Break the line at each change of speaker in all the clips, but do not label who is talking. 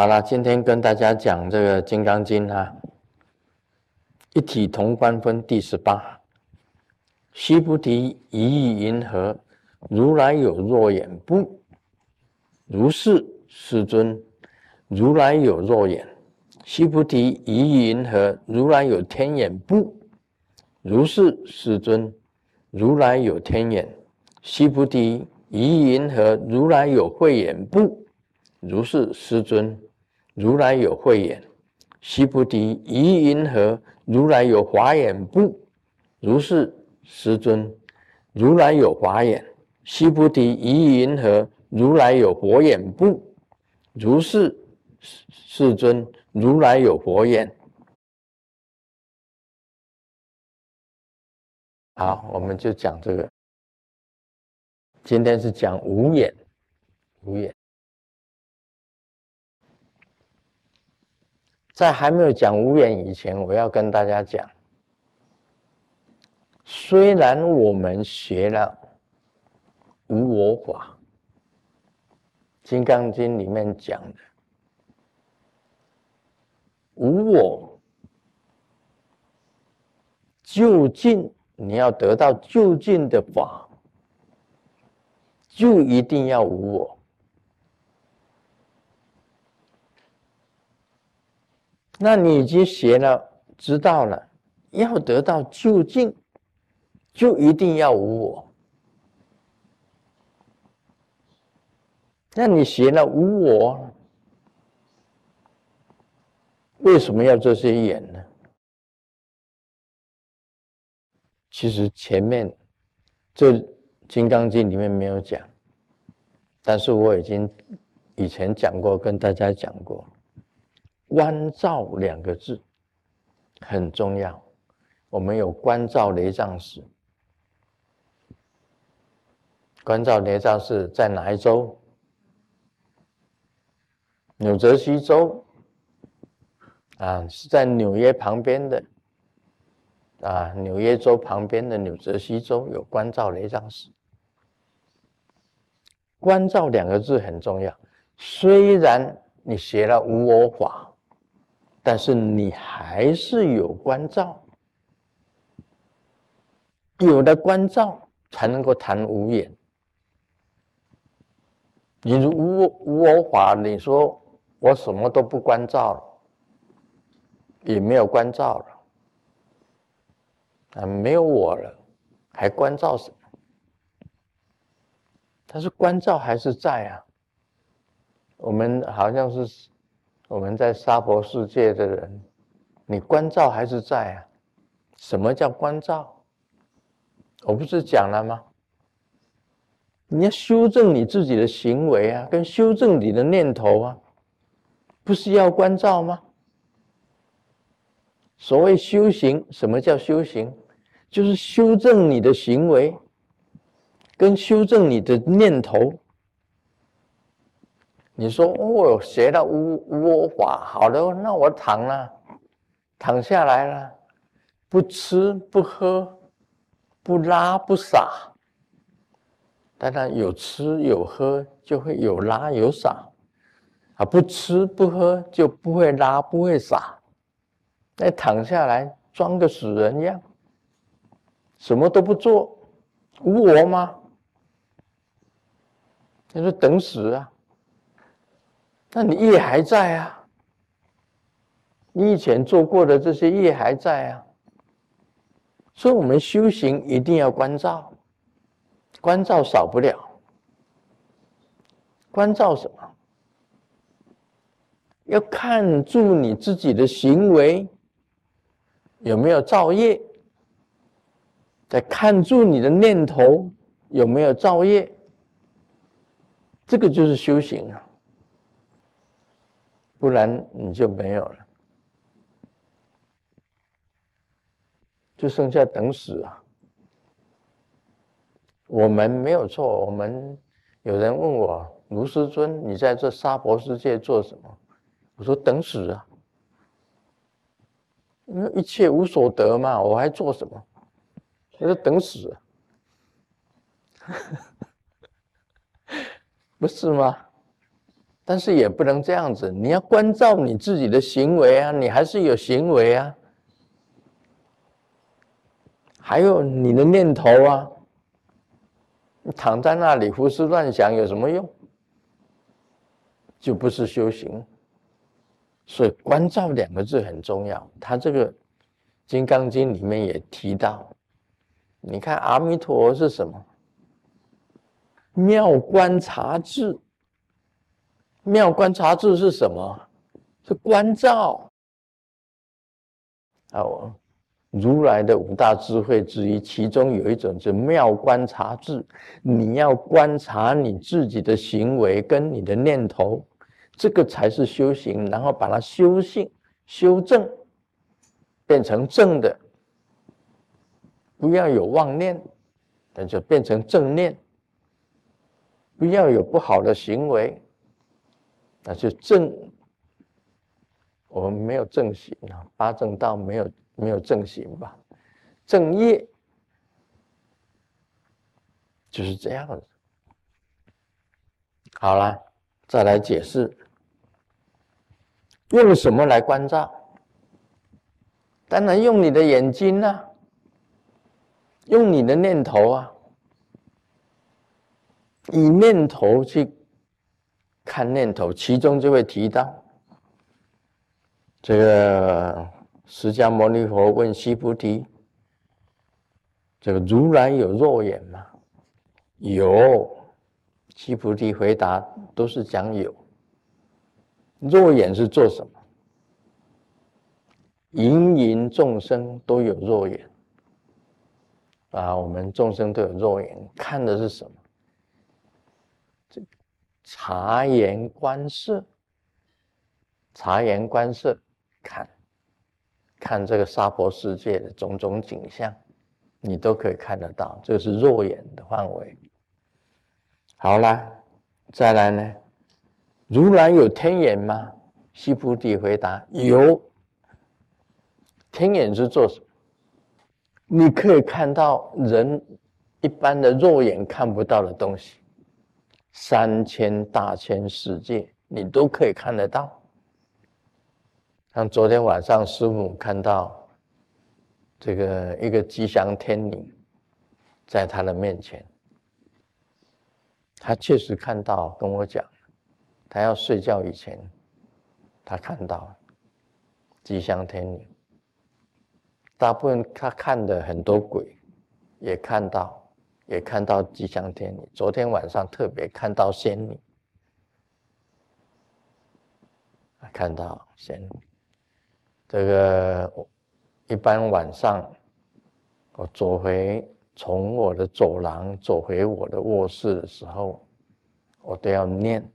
好了，今天跟大家讲这个《金刚经》啊，一体同观分第十八。须菩提，一意云何？如来有若眼不？如是，世尊。如来有若眼。须菩提，一意云何？如来有天眼不？如是，世尊。如来有天眼。须菩提，一意云何？如来有慧眼不？如是，师尊，如来有慧眼。须菩提，一云何？如来有华眼不？如是，师尊，如来有华眼。须菩提，一云何？如来有佛眼不？如是，世尊，如来有佛眼。好，我们就讲这个。今天是讲无眼，无眼。在还没有讲无缘以前，我要跟大家讲：虽然我们学了无我法，《金刚经》里面讲的无我，就近你要得到就近的法，就一定要无我。那你已经学了，知道了，要得到究竟，就一定要无我。那你学了无我，为什么要这些眼呢？其实前面这《金刚经》里面没有讲，但是我已经以前讲过，跟大家讲过。关照两个字很重要。我们有关照雷藏寺，关照雷藏寺在哪一州？纽泽西州啊，是在纽约旁边的啊，纽约州旁边的纽泽西州有关照雷藏寺。关照两个字很重要。虽然你学了无我法。但是你还是有关照，有了关照才能够谈无眼。你如无无我法，你说我什么都不关照了，也没有关照了，啊，没有我了，还关照什么？但是关照还是在啊。我们好像是。我们在娑婆世界的人，你关照还是在啊？什么叫关照？我不是讲了吗？你要修正你自己的行为啊，跟修正你的念头啊，不是要关照吗？所谓修行，什么叫修行？就是修正你的行为，跟修正你的念头。你说我学了无无我法，好的，那我躺了，躺下来了，不吃不喝，不拉不撒。当然有吃有喝，就会有拉有撒，啊，不吃不喝就不会拉不会撒。那躺下来装个死人样，什么都不做，无我吗？你说等死啊？那你业还在啊？你以前做过的这些业还在啊？所以，我们修行一定要关照，关照少不了。关照什么？要看住你自己的行为有没有造业，再看住你的念头有没有造业，这个就是修行啊。不然你就没有了，就剩下等死啊！我们没有错，我们有人问我卢师尊，你在这娑婆世界做什么？我说等死啊！因为一切无所得嘛，我还做什么？我说等死，不是吗？但是也不能这样子，你要关照你自己的行为啊，你还是有行为啊，还有你的念头啊，躺在那里胡思乱想有什么用？就不是修行。所以关照两个字很重要。他这个《金刚经》里面也提到，你看阿弥陀是什么？妙观察智。妙观察智是什么？是关照。哦，如来的五大智慧之一，其中有一种是妙观察智。你要观察你自己的行为跟你的念头。这个才是修行，然后把它修性、修正，变成正的，不要有妄念，那就变成正念；不要有不好的行为，那就正。我们没有正行啊，八正道没有没有正行吧？正业就是这样子。好了，再来解释。用什么来关照？当然用你的眼睛啊，用你的念头啊，以念头去看念头，其中就会提到这个释迦牟尼佛问须菩提：“这个如来有肉眼吗？”有，须菩提回答都是讲有。肉眼是做什么？芸芸众生都有肉眼啊，我们众生都有肉眼，看的是什么？这察言观色，察言观色，看，看这个娑婆世界的种种景象，你都可以看得到，这是肉眼的范围。好了，再来呢？如来有天眼吗？西菩提回答：有。天眼是做什么？你可以看到人一般的肉眼看不到的东西，三千大千世界你都可以看得到。像昨天晚上师母看到这个一个吉祥天女，在他的面前，他确实看到，跟我讲。他要睡觉以前，他看到吉祥天女。大部分他看的很多鬼，也看到，也看到吉祥天女。昨天晚上特别看到仙女，看到仙女。这个一般晚上，我走回从我的走廊走回我的卧室的时候，我都要念。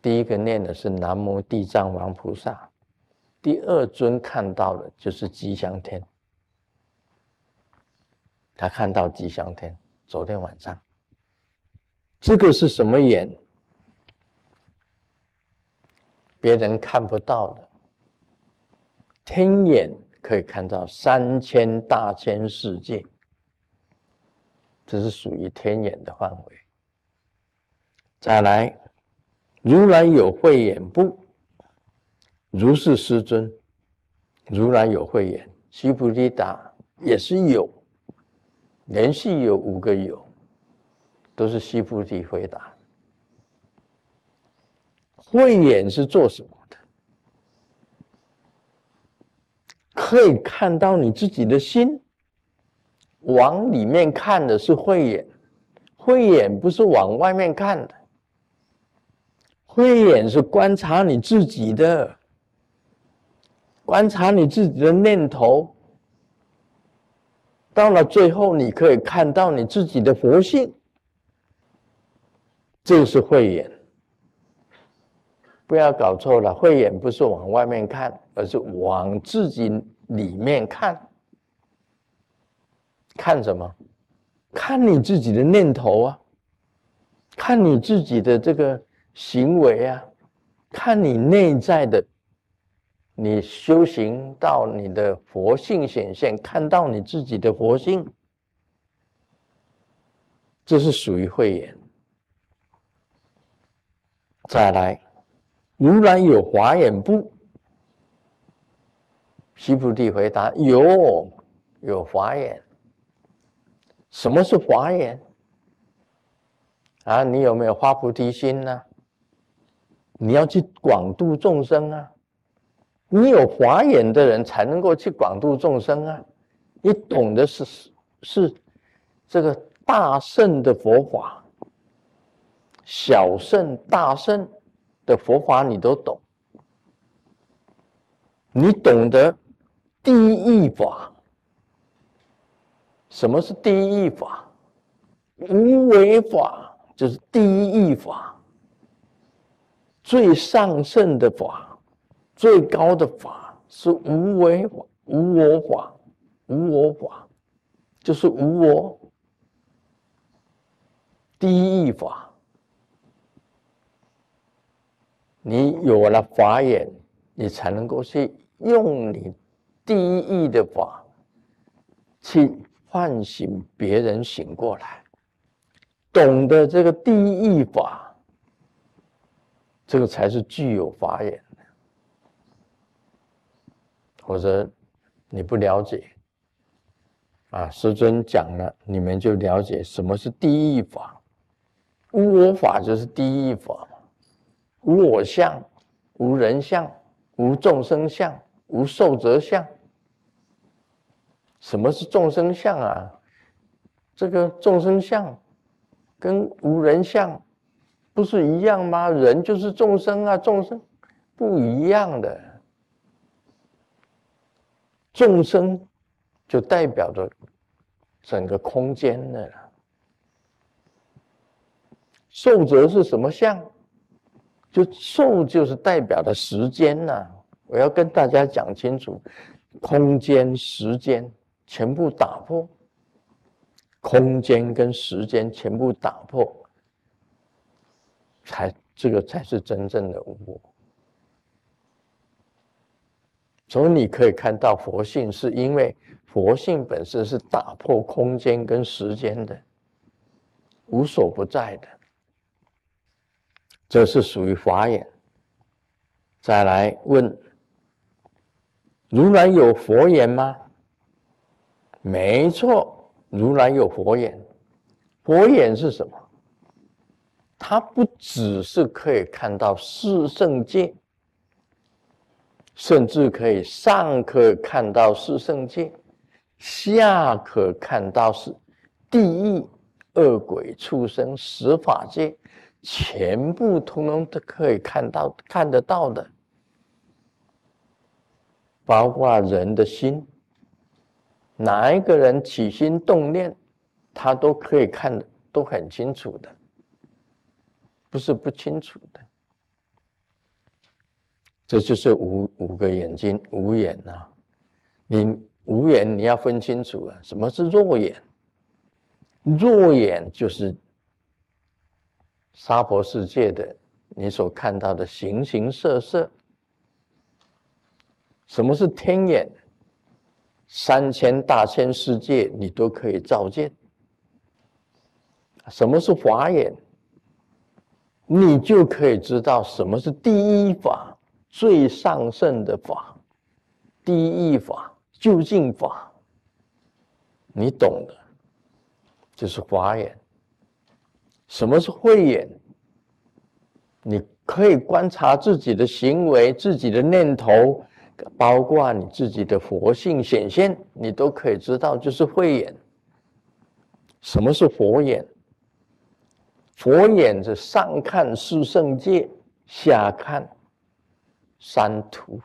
第一个念的是南无地藏王菩萨，第二尊看到的就是吉祥天，他看到吉祥天。昨天晚上，这个是什么眼？别人看不到的，天眼可以看到三千大千世界，这是属于天眼的范围。再来。如来有慧眼不？如是师尊，如来有慧眼。须菩提答：也是有，连续有五个有，都是须菩提回答。慧眼是做什么的？可以看到你自己的心，往里面看的是慧眼，慧眼不是往外面看的。慧眼是观察你自己的，观察你自己的念头，到了最后，你可以看到你自己的佛性，这是慧眼。不要搞错了，慧眼不是往外面看，而是往自己里面看。看什么？看你自己的念头啊，看你自己的这个。行为啊，看你内在的，你修行到你的佛性显现，看到你自己的佛性，这是属于慧眼。再来，如来有华眼不？须菩提回答：有，有华眼。什么是华眼？啊，你有没有发菩提心呢？你要去广度众生啊！你有华眼的人才能够去广度众生啊！你懂的是是这个大圣的佛法，小圣、大圣的佛法你都懂。你懂得第一义法，什么是第一义法？无为法就是第一义法。最上圣的法，最高的法是无为法、无我法、无我法，就是无我第一义法。你有了法眼，你才能够去用你第一义的法，去唤醒别人醒过来，懂得这个第一义法。这个才是具有法眼的，或者你不了解啊？师尊讲了，你们就了解什么是第一法。无我法就是第一法无我相，无人相，无众生相，无寿者相。什么是众生相啊？这个众生相跟无人相。不是一样吗？人就是众生啊，众生不一样的。众生就代表着整个空间的了。寿则是什么相？就寿就是代表的时间呐。我要跟大家讲清楚，空间、时间全部打破，空间跟时间全部打破。才这个才是真正的无我。所以你可以看到佛性，是因为佛性本身是打破空间跟时间的，无所不在的。这是属于法眼。再来问：如来有佛眼吗？没错，如来有佛眼。佛眼是什么？它不只是可以看到四圣界，甚至可以上可看到四圣界，下可看到是地狱、恶鬼、畜生、十法界，全部通通都可以看到、看得到的，包括人的心，哪一个人起心动念，他都可以看的都很清楚的。不是不清楚的，这就是五五个眼睛，五眼呐。你五眼你要分清楚啊，什么是弱眼？弱眼就是娑婆世界的你所看到的形形色色。什么是天眼？三千大千世界你都可以照见。什么是法眼？你就可以知道什么是第一法、最上圣的法、第一法、究竟法。你懂的，就是法眼。什么是慧眼？你可以观察自己的行为、自己的念头，包括你自己的佛性显现，你都可以知道，就是慧眼。什么是佛眼？佛眼是上看四圣界，下看三途，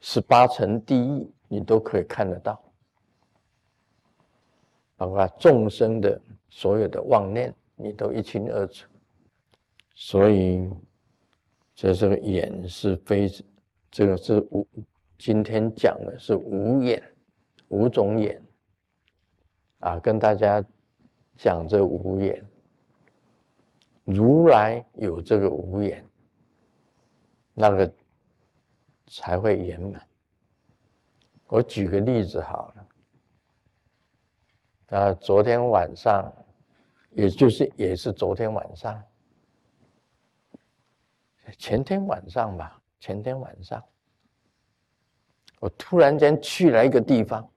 十八层地狱，你都可以看得到，包括众生的所有的妄念，你都一清二楚。所以，这这个眼是非，这个是五，今天讲的是五眼，五种眼，啊，跟大家讲这五眼。如来有这个五眼，那个才会圆满。我举个例子好了，啊，昨天晚上，也就是也是昨天晚上，前天晚上吧，前天晚上，我突然间去了一个地方，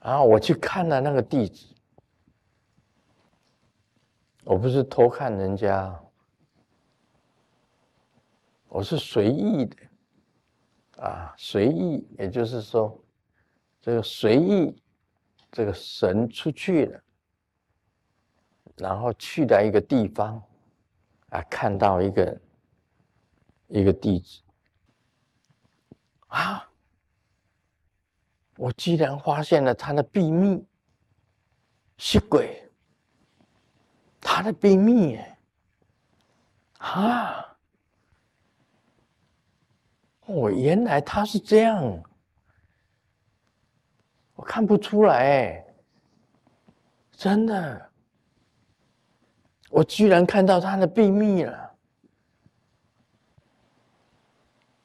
然后我去看了那个地址，我不是偷看人家，我是随意的，啊，随意，也就是说，这个随意，这个神出去了，然后去到一个地方。啊，看到一个一个地址啊，我居然发现了他的秘密，是鬼，他的秘密，啊，我原来他是这样，我看不出来，真的。我居然看到他的秘密了，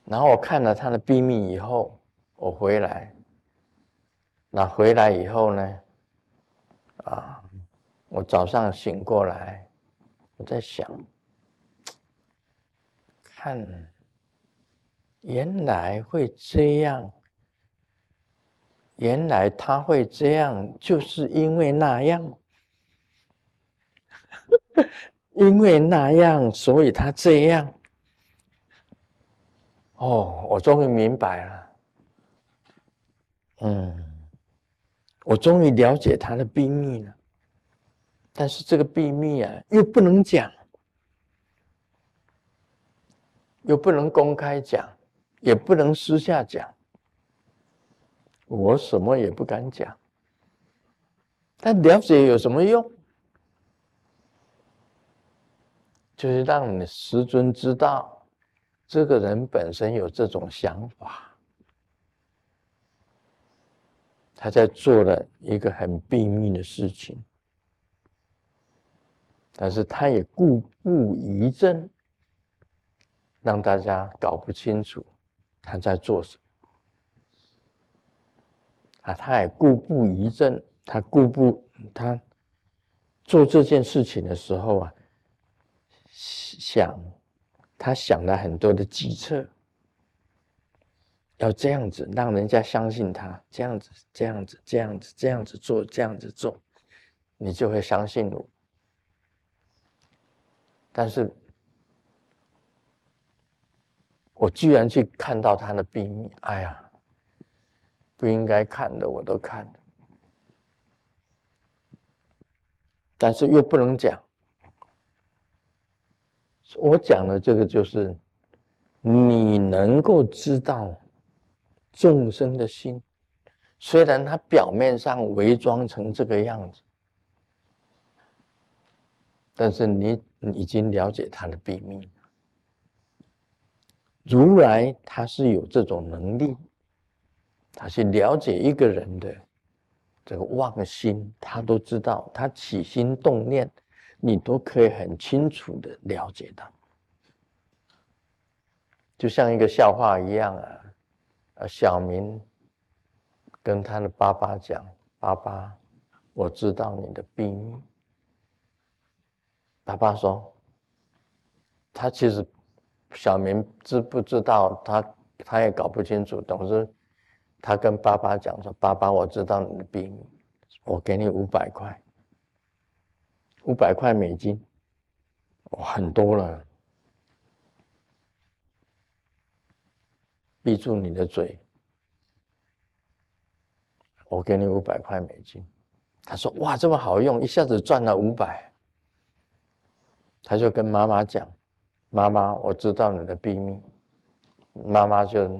然后我看了他的秘密以后，我回来，那回来以后呢，啊，我早上醒过来，我在想，看，原来会这样，原来他会这样，就是因为那样。因为那样，所以他这样。哦，我终于明白了。嗯，我终于了解他的秘密了。但是这个秘密啊，又不能讲，又不能公开讲，也不能私下讲。我什么也不敢讲。但了解有什么用？就是让你师尊知道，这个人本身有这种想法，他在做了一个很秘密的事情，但是他也故布疑阵，让大家搞不清楚他在做什么。啊，他也故布疑阵，他故布他做这件事情的时候啊。想，他想了很多的计策，要这样子让人家相信他，这样子，这样子，这样子，这样子做，这样子做，你就会相信我。但是，我居然去看到他的秘密，哎呀，不应该看的我都看了，但是又不能讲。我讲的这个就是，你能够知道众生的心，虽然他表面上伪装成这个样子，但是你已经了解他的秘密。如来他是有这种能力，他去了解一个人的这个妄心，他都知道，他起心动念。你都可以很清楚的了解到，就像一个笑话一样啊！啊，小明跟他的爸爸讲：“爸爸，我知道你的秘密。”爸爸说：“他其实小明知不知道？他他也搞不清楚。总之，他跟爸爸讲说：‘爸爸，我知道你的病，我给你五百块。’”五百块美金，哇，很多了。闭住你的嘴，我给你五百块美金。他说：“哇，这么好用，一下子赚了五百。”他就跟妈妈讲：“妈妈，我知道你的秘密。”妈妈就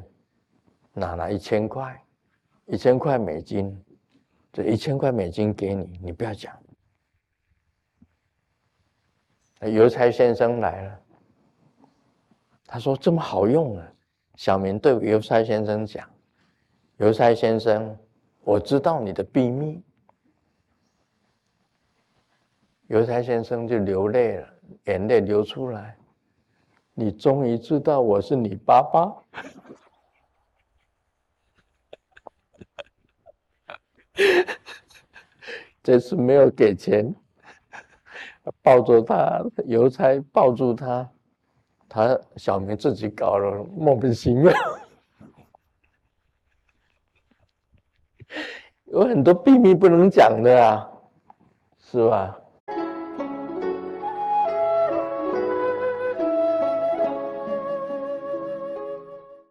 拿了一千块，一千块美金，这一千块美金给你，你不要讲。邮差先生来了，他说：“这么好用啊！”小明对邮差先生讲：“邮差先生，我知道你的秘密。”邮差先生就流泪了，眼泪流出来：“你终于知道我是你爸爸。”这次没有给钱。抱住他，邮差抱住他，他小明自己搞了，莫名其妙，有很多秘密不能讲的啊，是吧？